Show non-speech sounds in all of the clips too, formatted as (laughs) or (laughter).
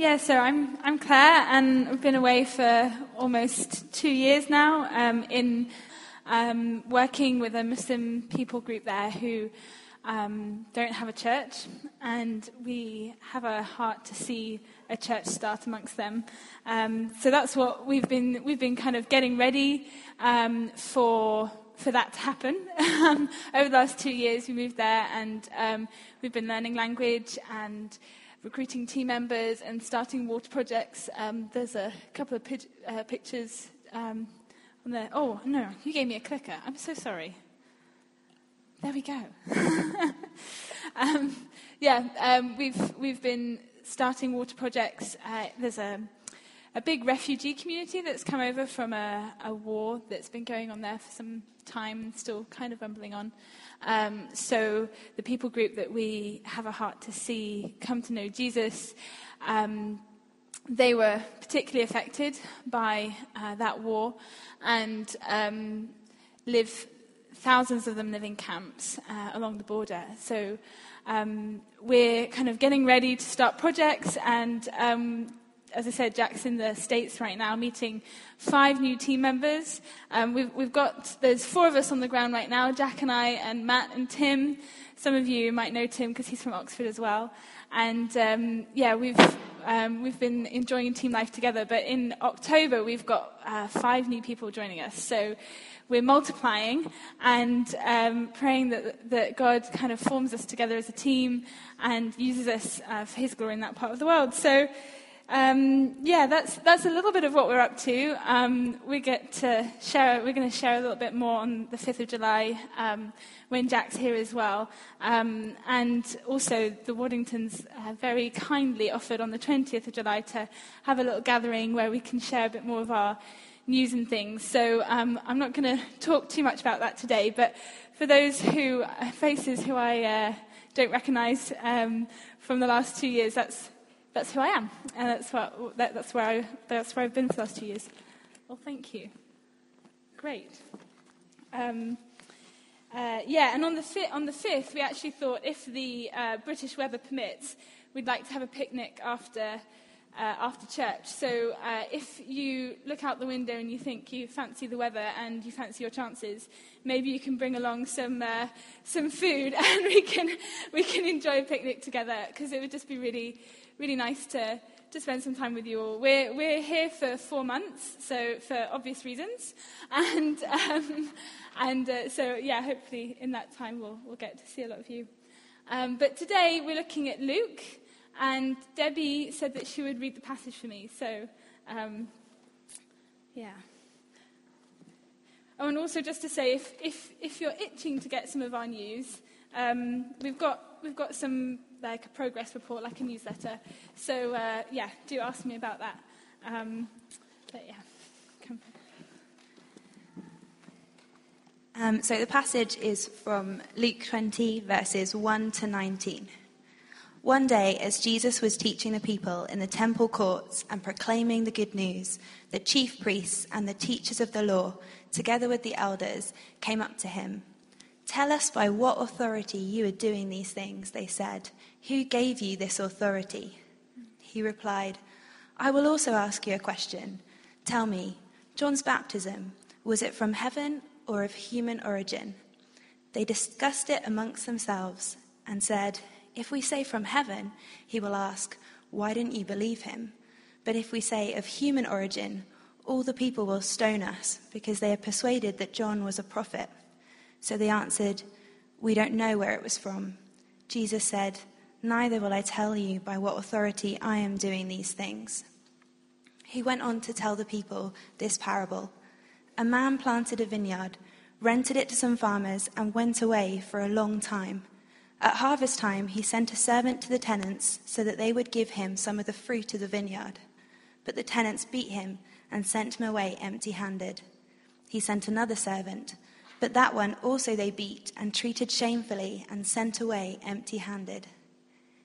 Yeah, so I'm, I'm Claire, and I've been away for almost two years now um, in um, working with a Muslim people group there who um, don't have a church, and we have a heart to see a church start amongst them. Um, so that's what we've been, we've been kind of getting ready um, for for that to happen. (laughs) Um, over the last two years, we moved there and um, we've been learning language and recruiting team members and starting water projects. Um, there's a couple of uh, pictures um, on there. Oh, no, you gave me a clicker. I'm so sorry. There we go. (laughs) um, yeah, um, we've, we've been starting water projects. Uh, there's a, a big refugee community that's come over from a, a war that's been going on there for some time still kind of rumbling on. Um, so the people group that we have a heart to see come to know Jesus, um, they were particularly affected by uh, that war and um, live, thousands of them live in camps uh, along the border. So um, we're kind of getting ready to start projects and um, as I said, Jack's in the States right now meeting five new team members. Um, we've, we've got, there's four of us on the ground right now, Jack and I, and Matt and Tim. Some of you might know Tim because he's from Oxford as well. And um, yeah, we've, um, we've been enjoying team life together. But in October, we've got uh, five new people joining us. So we're multiplying and um, praying that, that God kind of forms us together as a team and uses us uh, for his glory in that part of the world. So um, yeah, that's, that's a little bit of what we're up to. Um, we get to share, we're going to share a little bit more on the 5th of July um, when Jack's here as well. Um, and also, the Waddingtons uh, very kindly offered on the 20th of July to have a little gathering where we can share a bit more of our news and things. So um, I'm not going to talk too much about that today, but for those who uh, faces who I uh, don't recognise um, from the last two years, that's that's who I am, and that's, what, that, that's, where I, that's where I've been for the last two years. Well, thank you. Great. Um, uh, yeah, and on the, fi- on the 5th, we actually thought if the uh, British weather permits, we'd like to have a picnic after, after church. So uh, if you look out the window and you think you fancy the weather and you fancy your chances, maybe you can bring along some, uh, some food (laughs) and we can, we can enjoy a picnic together because it would just be really really nice to, to spend some time with you all. We're, we're here for four months, so for obvious reasons. (laughs) And, um, and uh, so, yeah, hopefully in that time we'll, we'll get to see a lot of you. Um, but today we're looking at Luke, and Debbie said that she would read the passage for me. So, um, yeah. Oh, and also just to say, if, if, if you're itching to get some of our news, um, we've, got, we've got some like a progress report, like a newsletter. So uh, yeah, do ask me about that. Um, but yeah. Um, so the passage is from Luke 20, verses 1 to 19. One day, as Jesus was teaching the people in the temple courts and proclaiming the good news, the chief priests and the teachers of the law, together with the elders, came up to him. Tell us by what authority you are doing these things, they said. Who gave you this authority? He replied, I will also ask you a question. Tell me, John's baptism, was it from heaven or of human origin? They discussed it amongst themselves and said, If we say from heaven, he will ask, Why didn't you believe him? But if we say of human origin, all the people will stone us because they are persuaded that John was a prophet. So they answered, We don't know where it was from. Jesus said, Neither will I tell you by what authority I am doing these things. He went on to tell the people this parable A man planted a vineyard, rented it to some farmers, and went away for a long time. At harvest time, he sent a servant to the tenants so that they would give him some of the fruit of the vineyard. But the tenants beat him and sent him away empty handed. He sent another servant but that one also they beat and treated shamefully and sent away empty handed.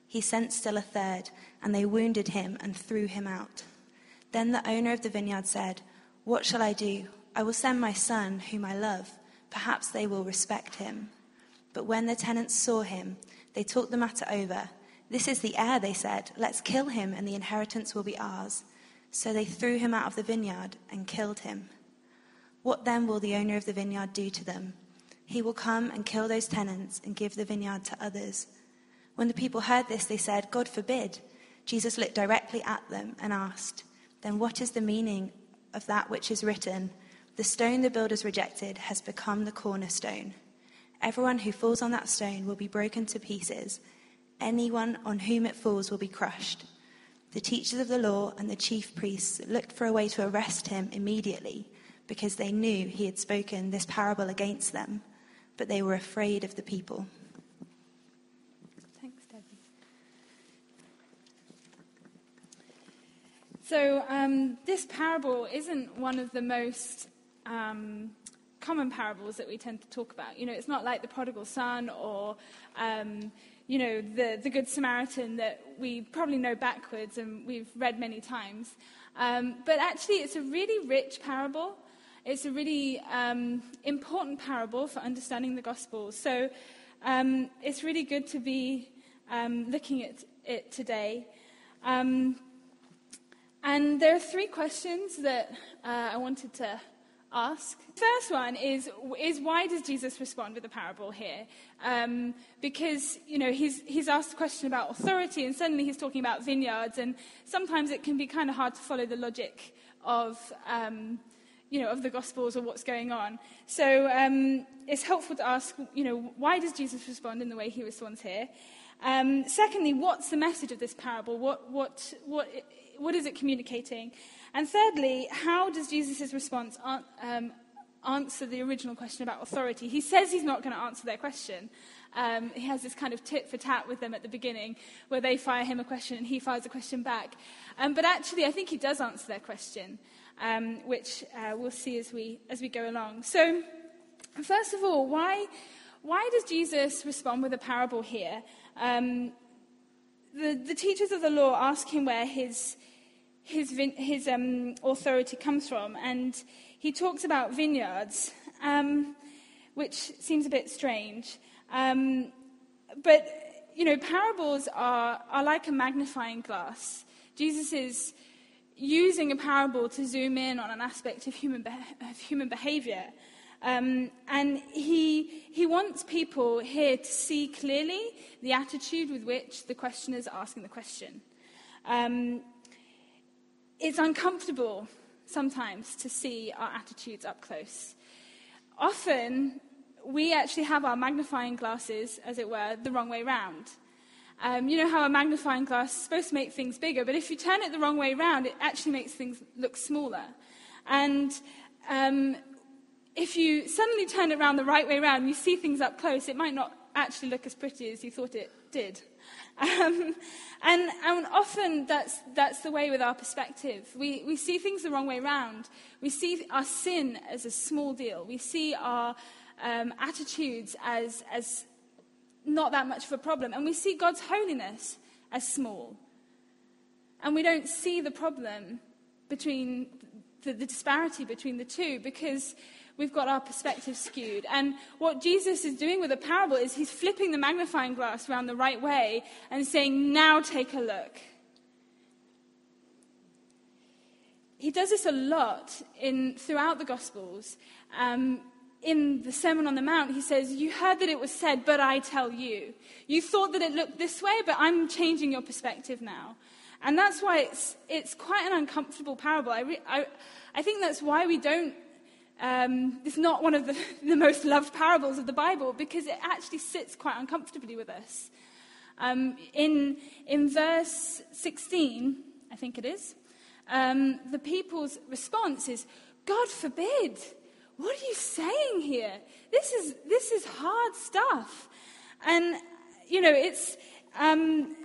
He sent still a third, and they wounded him and threw him out. Then the owner of the vineyard said, What shall I do? I will send my son, whom I love. Perhaps they will respect him. But when the tenants saw him, they talked the matter over, This is the heir, they said. Let's kill him, and the inheritance will be ours. So they threw him out of the vineyard and killed him. What then will the owner of the vineyard do to them? He will come and kill those tenants and give the vineyard to others. When the people heard this, they said, God forbid. Jesus looked directly at them and asked, Then what is the meaning of that which is written? The stone the builders rejected has become the cornerstone. Everyone who falls on that stone will be broken to pieces. Anyone on whom it falls will be crushed. The teachers of the law and the chief priests looked for a way to arrest him immediately because they knew he had spoken this parable against them, but they were afraid of the people. Thanks, Debbie. So, um, this parable isn't one of the most um, common parables that we tend to talk about. You know, it's not like the prodigal son or, um, you know, the, the Good Samaritan that we probably know backwards and we've read many times. Um, but actually, it's a really rich parable. It's a really um, important parable for understanding the gospel. So um, it's really good to be um, looking at it today. Um, and there are three questions that uh, I wanted to ask. First one is, is why does Jesus respond with a parable here? Um, because, you know, he's, he's asked a question about authority and suddenly he's talking about vineyards and sometimes it can be kind of hard to follow the logic of, um, you know, of the Gospels or what's going on. So um, it's helpful to ask, you know, why does Jesus respond in the way he responds here? Um, secondly, what's the message of this parable? What, what, what, what is it communicating? And thirdly, how does Jesus' response um, answer the original question about authority? He says he's not going to answer their question. Um, he has this kind of tit for tat with them at the beginning, where they fire him a question and he fires a question back. Um, but actually, I think he does answer their question, um, which uh, we'll see as we, as we go along. So, first of all, why, why does Jesus respond with a parable here? Um, the, the teachers of the law ask him where his, his, his um, authority comes from. And he talks about vineyards, um, which seems a bit strange. Um, but, you know, parables are, are like a magnifying glass. Jesus is using a parable to zoom in on an aspect of human, be- of human behavior. Um, and he, he wants people here to see clearly the attitude with which the questioners are asking the question. Um, it's uncomfortable sometimes to see our attitudes up close. Often, we actually have our magnifying glasses, as it were, the wrong way round. Um, you know how a magnifying glass is supposed to make things bigger, but if you turn it the wrong way round, it actually makes things look smaller. And um, if you suddenly turn it around the right way around and you see things up close, it might not actually look as pretty as you thought it did. (laughs) Um, and, and often that's, that's the way with our perspective. We, we see things the wrong way around. We see our sin as a small deal. We see our um, attitudes as, as not that much of a problem. And we see God's holiness as small. And we don't see the problem between the, the disparity between the two because we've got our perspective skewed. And what Jesus is doing with a parable is he's flipping the magnifying glass around the right way and saying, Now take a look. He does this a lot in, throughout the Gospels. Um, in the Sermon on the Mount, he says, You heard that it was said, but I tell you. You thought that it looked this way, but I'm changing your perspective now. And that's why it's, it's quite an uncomfortable parable. I, re, I, I think that's why we don't um, it's not one of the, (laughs) the, most loved parables of the Bible because it actually sits quite uncomfortably with us. Um, in, in verse 16, I think it is, um, the people's response is, God forbid. What are you saying here? This is, this is hard stuff. And, you know, it's, um,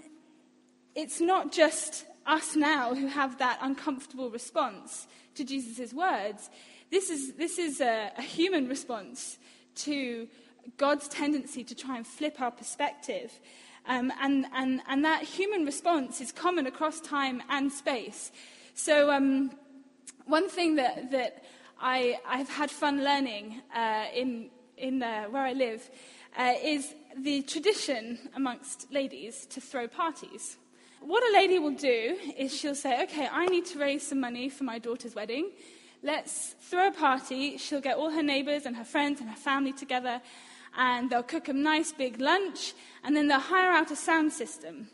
it's not just us now who have that uncomfortable response to Jesus' words. This is, this is a, a human response to God's tendency to try and flip our perspective. Um, and, and, and that human response is common across time and space. So, um, one thing that, that I, I've had fun learning uh, in, in uh, where I live uh, is the tradition amongst ladies to throw parties. What a lady will do is she'll say, Okay, I need to raise some money for my daughter's wedding. Let's throw a party. She'll get all her neighbors and her friends and her family together, and they'll cook a nice big lunch, and then they'll hire out a sound system.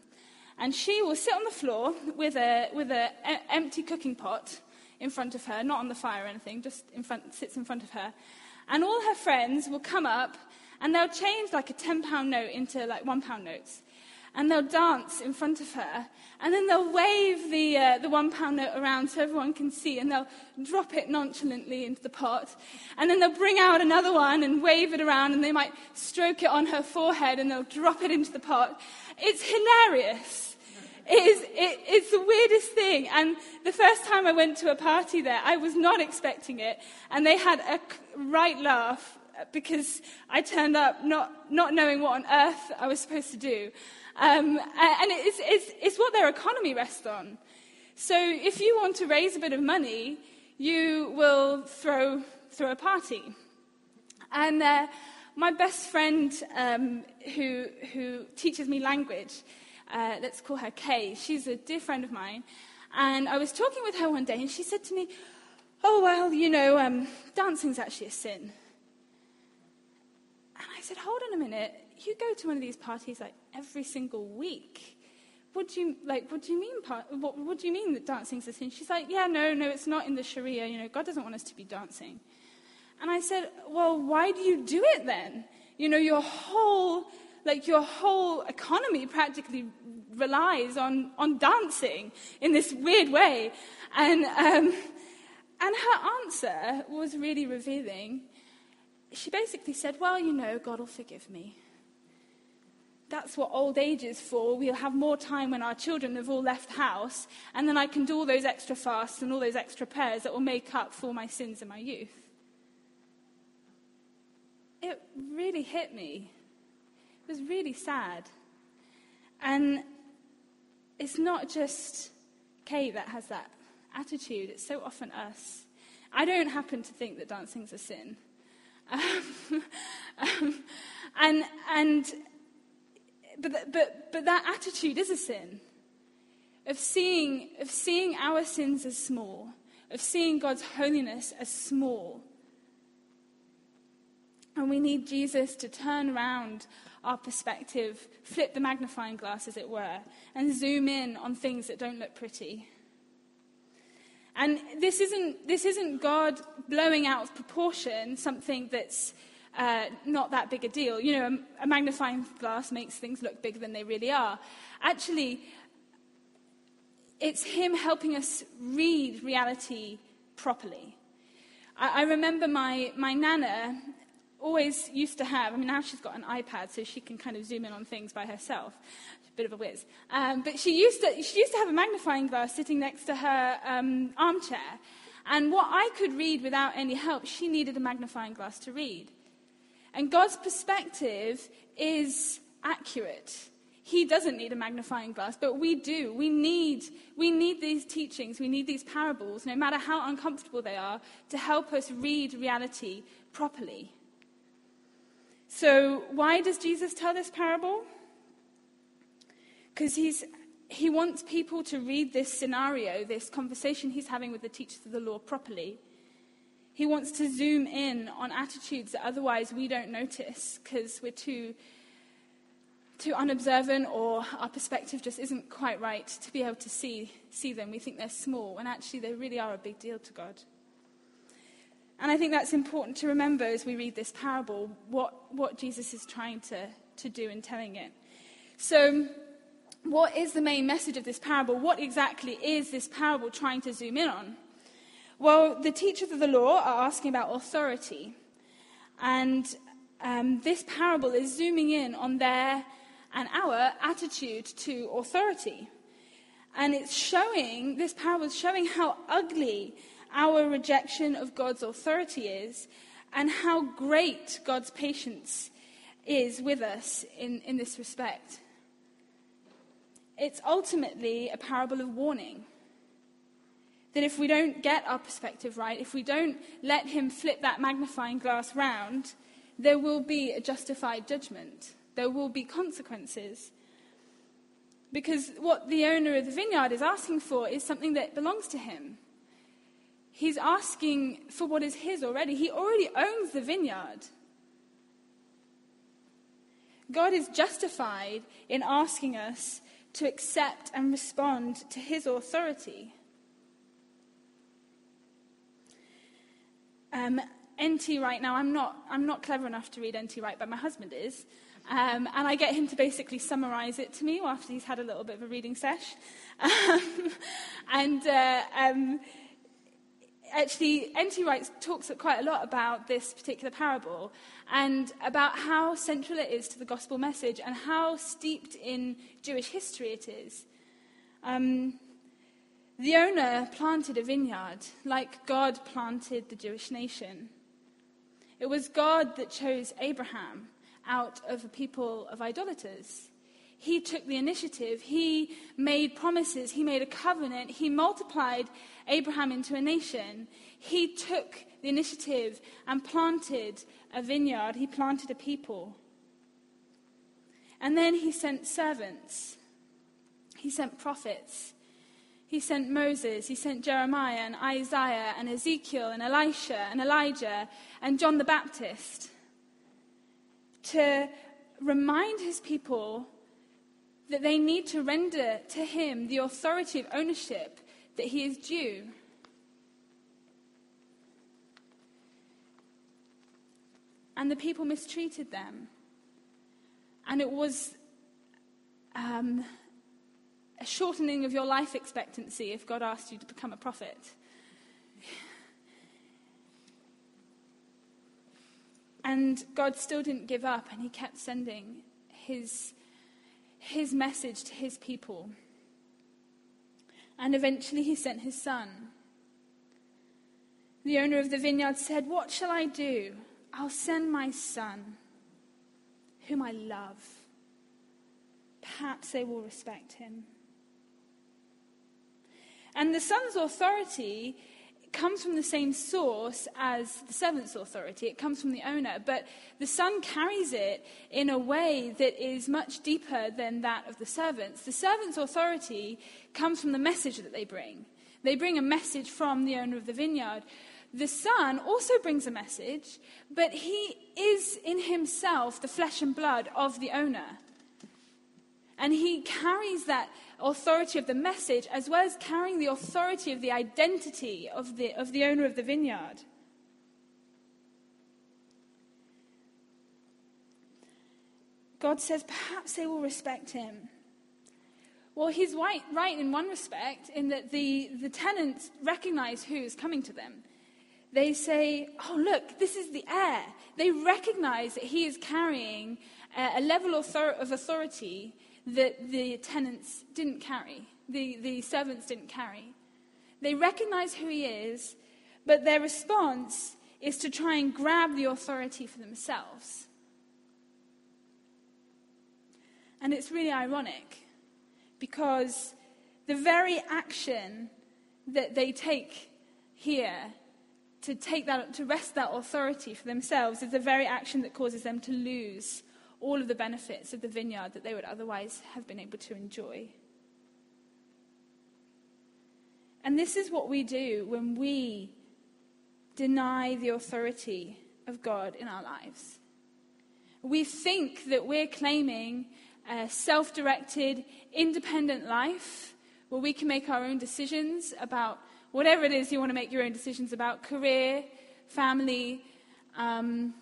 And she will sit on the floor with a with an e- empty cooking pot in front of her, not on the fire or anything, just in front, sits in front of her. And all her friends will come up and they'll change like a £10 note into like £1 notes. And they'll dance in front of her. And then they'll wave the, uh, the £1 note around so everyone can see. And they'll drop it nonchalantly into the pot. And then they'll bring out another one and wave it around. And they might stroke it on her forehead and they'll drop it into the pot. It's hilarious. It is, it, it's the weirdest thing. And the first time I went to a party there, I was not expecting it. And they had a right laugh because I turned up not, not knowing what on earth I was supposed to do. Um, and it's, it's, it's what their economy rests on. So if you want to raise a bit of money, you will throw, throw a party. And uh, my best friend, um, who, who teaches me language, uh, let's call her Kay, she's a dear friend of mine. And I was talking with her one day, and she said to me, Oh, well, you know, um, dancing's actually a sin. Said, hold on a minute. You go to one of these parties like every single week. What do you like? What do you mean? What, what do you mean that dancing's a sin? She's like, yeah, no, no, it's not in the Sharia. You know, God doesn't want us to be dancing. And I said, well, why do you do it then? You know, your whole like your whole economy practically relies on on dancing in this weird way. And um, and her answer was really revealing she basically said, Well, you know, God will forgive me. That's what old age is for. We'll have more time when our children have all left the house, and then I can do all those extra fasts and all those extra prayers that will make up for my sins in my youth. It really hit me. It was really sad. And it's not just Kate that has that attitude, it's so often us. I don't happen to think that dancing's a sin. Um, (laughs) um, and, and, but, but, but that attitude is a sin of seeing, of seeing our sins as small, of seeing God's holiness as small. And we need Jesus to turn around our perspective, flip the magnifying glass, as it were, and zoom in on things that don't look pretty and this isn't, this isn't God blowing out of proportion something that's uh, not that big a deal. You know, a, a magnifying glass makes things look bigger than they really are. Actually, it's Him helping us read reality properly. I, I remember my, my nana always used to have, I mean, now she's got an iPad, so she can kind of zoom in on things by herself bit of a whiz. Um, but she used, to, she used to have a magnifying glass sitting next to her um, armchair. And what I could read without any help, she needed a magnifying glass to read. And God's perspective is accurate. He doesn't need a magnifying glass, but we do. We need, we need these teachings, we need these parables, no matter how uncomfortable they are, to help us read reality properly. So, why does Jesus tell this parable? Because he wants people to read this scenario, this conversation he's having with the teachers of the law properly. He wants to zoom in on attitudes that otherwise we don't notice because we're too, too unobservant or our perspective just isn't quite right to be able to see, see them. We think they're small when actually they really are a big deal to God. And I think that's important to remember as we read this parable, what, what Jesus is trying to, to do in telling it. So, what is the main message of this parable? What exactly is this parable trying to zoom in on? Well, the teachers of the law are asking about authority. And um, this parable is zooming in on their and our attitude to authority. And it's showing, this parable is showing how ugly our rejection of God's authority is and how great God's patience is with us in, in this respect. It's ultimately a parable of warning. That if we don't get our perspective right, if we don't let him flip that magnifying glass round, there will be a justified judgment. There will be consequences. Because what the owner of the vineyard is asking for is something that belongs to him. He's asking for what is his already. He already owns the vineyard. God is justified in asking us to accept and respond to his authority. Um, N.T. Wright, now I'm not, I'm not clever enough to read N.T. Wright, but my husband is. Um, and I get him to basically summarize it to me after he's had a little bit of a reading sesh. (laughs) Um, and uh, um, actually, N.T. Wright talks quite a lot about this particular parable and about how central it is to the gospel message and how steeped in Jewish history it is. Um, the owner planted a vineyard like God planted the Jewish nation. It was God that chose Abraham out of a people of idolaters. He took the initiative. He made promises. He made a covenant. He multiplied Abraham into a nation. He took the initiative and planted a vineyard. He planted a people. And then he sent servants. He sent prophets. He sent Moses, he sent Jeremiah and Isaiah and Ezekiel and Elisha and Elijah and John the Baptist to remind his people that they need to render to him the authority of ownership that he is due. And the people mistreated them. And it was um, a shortening of your life expectancy if God asked you to become a prophet. And God still didn't give up, and He kept sending His, his message to His people. And eventually, He sent His Son. The owner of the vineyard said, What shall I do? I'll send my Son, whom I love. Perhaps they will respect him. And the Son's authority comes from the same source as the servant's authority. It comes from the owner. But the Son carries it in a way that is much deeper than that of the servants. The servant's authority comes from the message that they bring. They bring a message from the owner of the vineyard. The Son also brings a message, but he is in himself the flesh and blood of the owner. And he carries that authority of the message as well as carrying the authority of the identity of the, of the owner of the vineyard. God says, perhaps they will respect him. Well, he's right, right in one respect, in that the, the tenants recognize who is coming to them. They say, Oh, look, this is the heir. They recognize that he is carrying a, a level of authority that the tenants didn't carry, the, the servants didn't carry. They recognize who he is, but their response is to try and grab the authority for themselves. And it's really ironic because the very action that they take here to take that to wrest that authority for themselves is the very action that causes them to lose all of the benefits of the vineyard that they would otherwise have been able to enjoy. And this is what we do when we deny the authority of God in our lives. We think that we're claiming a self directed, independent life where we can make our own decisions about whatever it is you want to make your own decisions about career, family, um,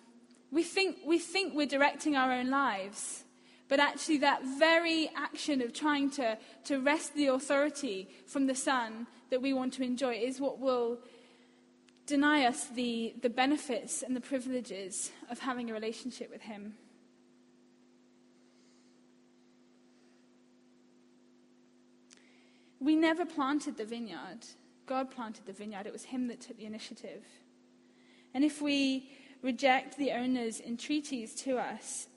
we think, we think we're directing our own lives. But actually, that very action of trying to, to wrest the authority from the Son that we want to enjoy is what will deny us the, the benefits and the privileges of having a relationship with Him. We never planted the vineyard. God planted the vineyard. It was Him that took the initiative. And if we reject the owner's entreaties to us,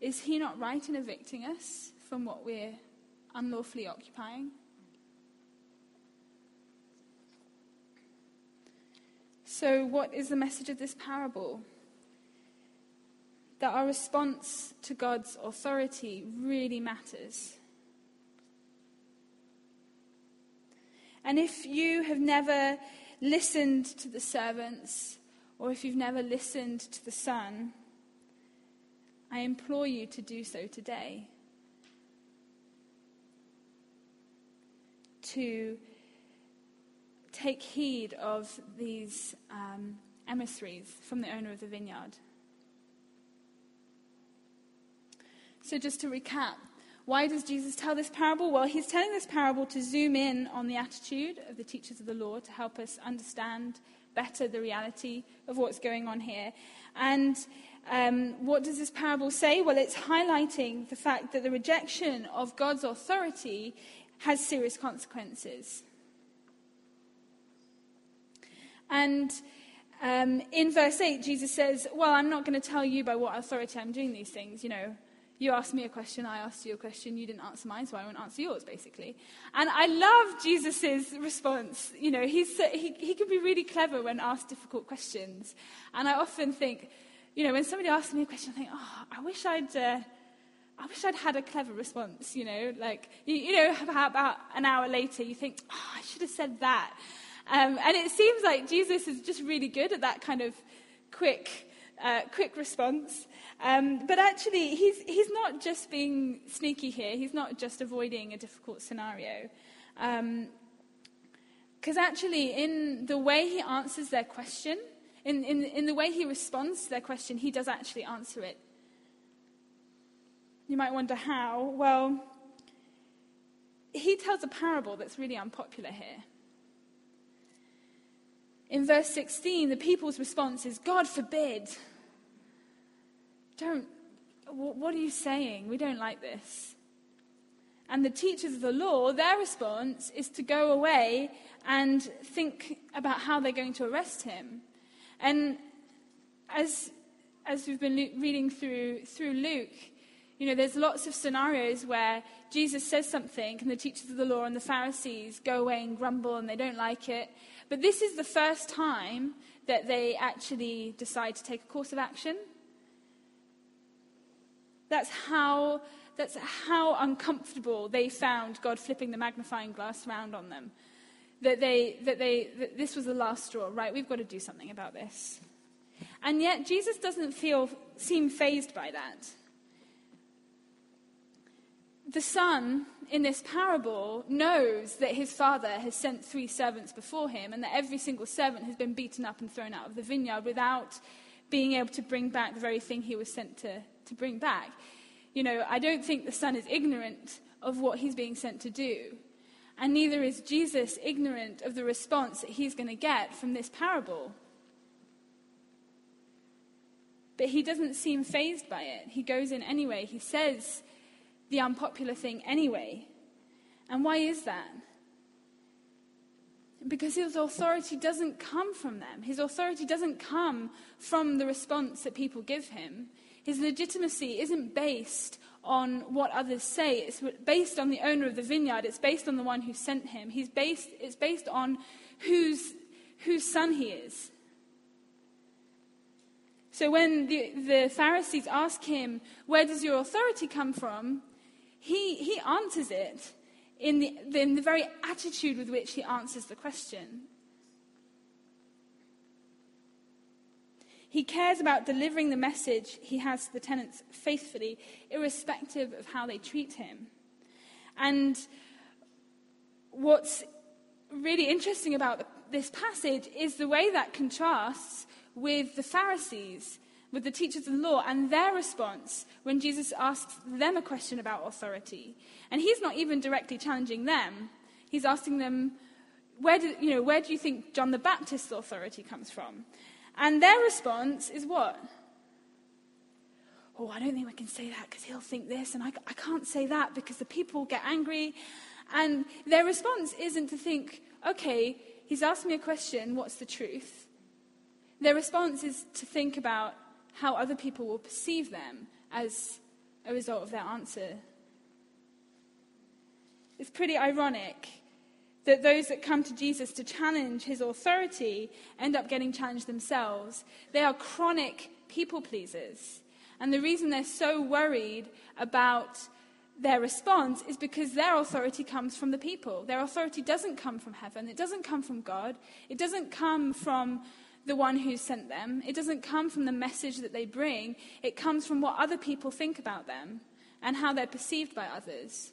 is he not right in evicting us from what we're unlawfully occupying? So, what is the message of this parable? that our response to God's authority really matters. And if you have never listened to the servants, or if you've never listened to the Son, I implore you to do so today. To take heed of these um, emissaries from the owner of the vineyard. So, just to recap, why does Jesus tell this parable? Well, he's telling this parable to zoom in on the attitude of the teachers of the law to help us understand better the reality of what's going on here. And um, what does this parable say? Well, it's highlighting the fact that the rejection of God's authority has serious consequences. And um, in verse 8, Jesus says, Well, I'm not going to tell you by what authority I'm doing these things. You know, you asked me a question, I asked you a question, you didn't answer mine, so I won't answer yours, basically. And I love Jesus' response. You know, he's, he, he can be really clever when asked difficult questions. And I often think, you know, when somebody asks me a question, I think, oh, I wish I'd. Uh, I wish I'd had a clever response, you know, like, you, you know, about an hour later, you think, oh, I should have said that. Um, and it seems like Jesus is just really good at that kind of quick, uh, quick response. Um, but actually, he's, he's not just being sneaky here. He's not just avoiding a difficult scenario. Because um, actually, in the way he answers their question, in, in, in the way he responds to their question, he does actually answer it. You might wonder how. Well, he tells a parable that's really unpopular here. In verse 16, the people's response is, God forbid. Don't, what are you saying? We don't like this. And the teachers of the law, their response is to go away and think about how they're going to arrest him. And as, as we've been reading through, through Luke, you know, there's lots of scenarios where Jesus says something and the teachers of the law and the Pharisees go away and grumble and they don't like it. But this is the first time that they actually decide to take a course of action. That's how, that's how uncomfortable they found God flipping the magnifying glass around on them. That, they, that, they, that this was the last straw, right? We've got to do something about this. And yet, Jesus doesn't feel, seem fazed by that. The son in this parable knows that his father has sent three servants before him and that every single servant has been beaten up and thrown out of the vineyard without being able to bring back the very thing he was sent to, to bring back. You know, I don't think the son is ignorant of what he's being sent to do. And neither is Jesus ignorant of the response that he's going to get from this parable. But he doesn't seem fazed by it. He goes in anyway. He says the unpopular thing anyway. And why is that? Because his authority doesn't come from them. His authority doesn't come from the response that people give him. His legitimacy isn't based on what others say. It's based on the owner of the vineyard. It's based on the one who sent him. He's based, it's based on whose, whose son he is. So when the, the Pharisees ask him, Where does your authority come from? he, he answers it in the, in the very attitude with which he answers the question. He cares about delivering the message he has to the tenants faithfully, irrespective of how they treat him. And what's really interesting about this passage is the way that contrasts with the Pharisees, with the teachers of the law, and their response when Jesus asks them a question about authority. And he's not even directly challenging them, he's asking them, where do, you know, where do you think John the Baptist's authority comes from? And their response is what? Oh, I don't think we can say that because he'll think this, and I, I can't say that because the people will get angry. And their response isn't to think, okay, he's asked me a question, what's the truth? Their response is to think about how other people will perceive them as a result of their answer. It's pretty ironic that those that come to Jesus to challenge his authority end up getting challenged themselves. They are chronic people pleasers. And the reason they're so worried about their response is because their authority comes from the people. Their authority doesn't come from heaven, it doesn't come from God, it doesn't come from the one who sent them, it doesn't come from the message that they bring, it comes from what other people think about them and how they're perceived by others.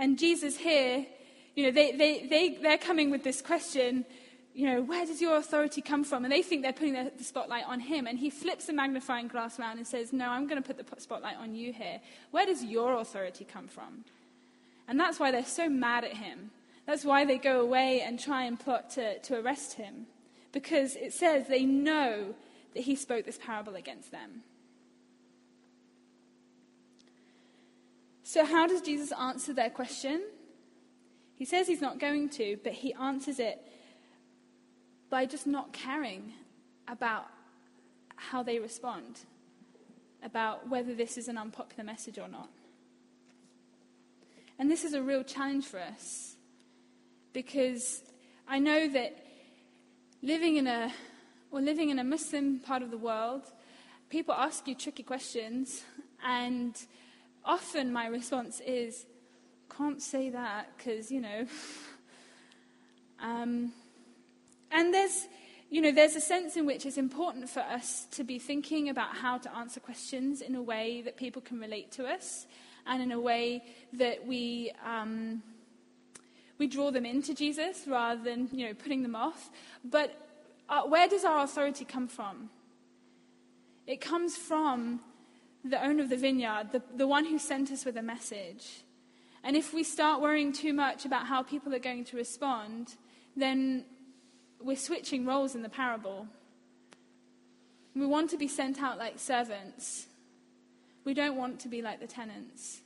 And Jesus here, you know, they, they, they, they're coming with this question you know, where does your authority come from? And they think they're putting the, the spotlight on him. And he flips the magnifying glass around and says, No, I'm going to put the spotlight on you here. Where does your authority come from? And that's why they're so mad at him. That's why they go away and try and plot to, to arrest him. Because it says they know that he spoke this parable against them. So, how does Jesus answer their question? He says he's not going to, but he answers it by just not caring about how they respond, about whether this is an unpopular message or not. And this is a real challenge for us because I know that living in a or living in a Muslim part of the world, people ask you tricky questions, and often my response is, "Can't say that because you know." (laughs) um, and there's, you know, there's a sense in which it's important for us to be thinking about how to answer questions in a way that people can relate to us and in a way that we, um, we draw them into Jesus rather than, you know, putting them off. But uh, where does our authority come from? It comes from the owner of the vineyard, the, the one who sent us with a message. And if we start worrying too much about how people are going to respond, then we're switching roles in the parable. We want to be sent out like servants. We don't want to be like the tenants.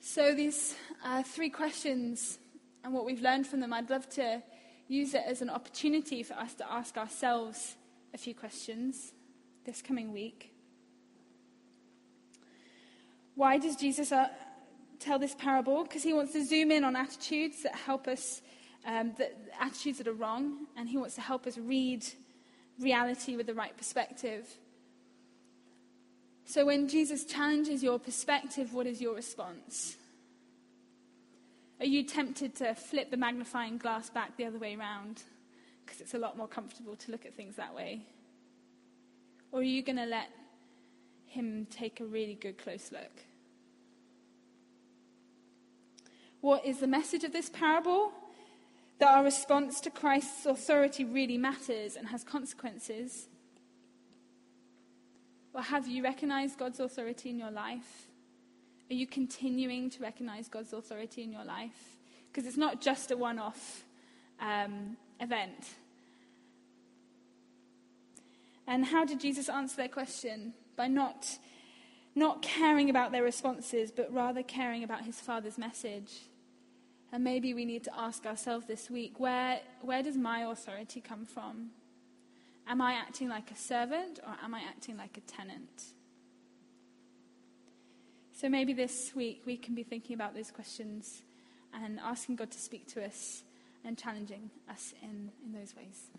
So, these uh, three questions and what we've learned from them, I'd love to use it as an opportunity for us to ask ourselves a few questions this coming week. Why does Jesus uh, tell this parable because he wants to zoom in on attitudes that help us, um, that, attitudes that are wrong, and he wants to help us read reality with the right perspective. So when Jesus challenges your perspective, what is your response? Are you tempted to flip the magnifying glass back the other way around? Because it's a lot more comfortable to look at things that way. Or are you going to let him take a really good close look? What is the message of this parable? That our response to Christ's authority really matters and has consequences. Or have you recognized God's authority in your life? Are you continuing to recognize God's authority in your life? Because it's not just a one off um, event. And how did Jesus answer their question? By not, not caring about their responses, but rather caring about his Father's message. And maybe we need to ask ourselves this week where, where does my authority come from? Am I acting like a servant or am I acting like a tenant? So maybe this week we can be thinking about those questions and asking God to speak to us and challenging us in, in those ways.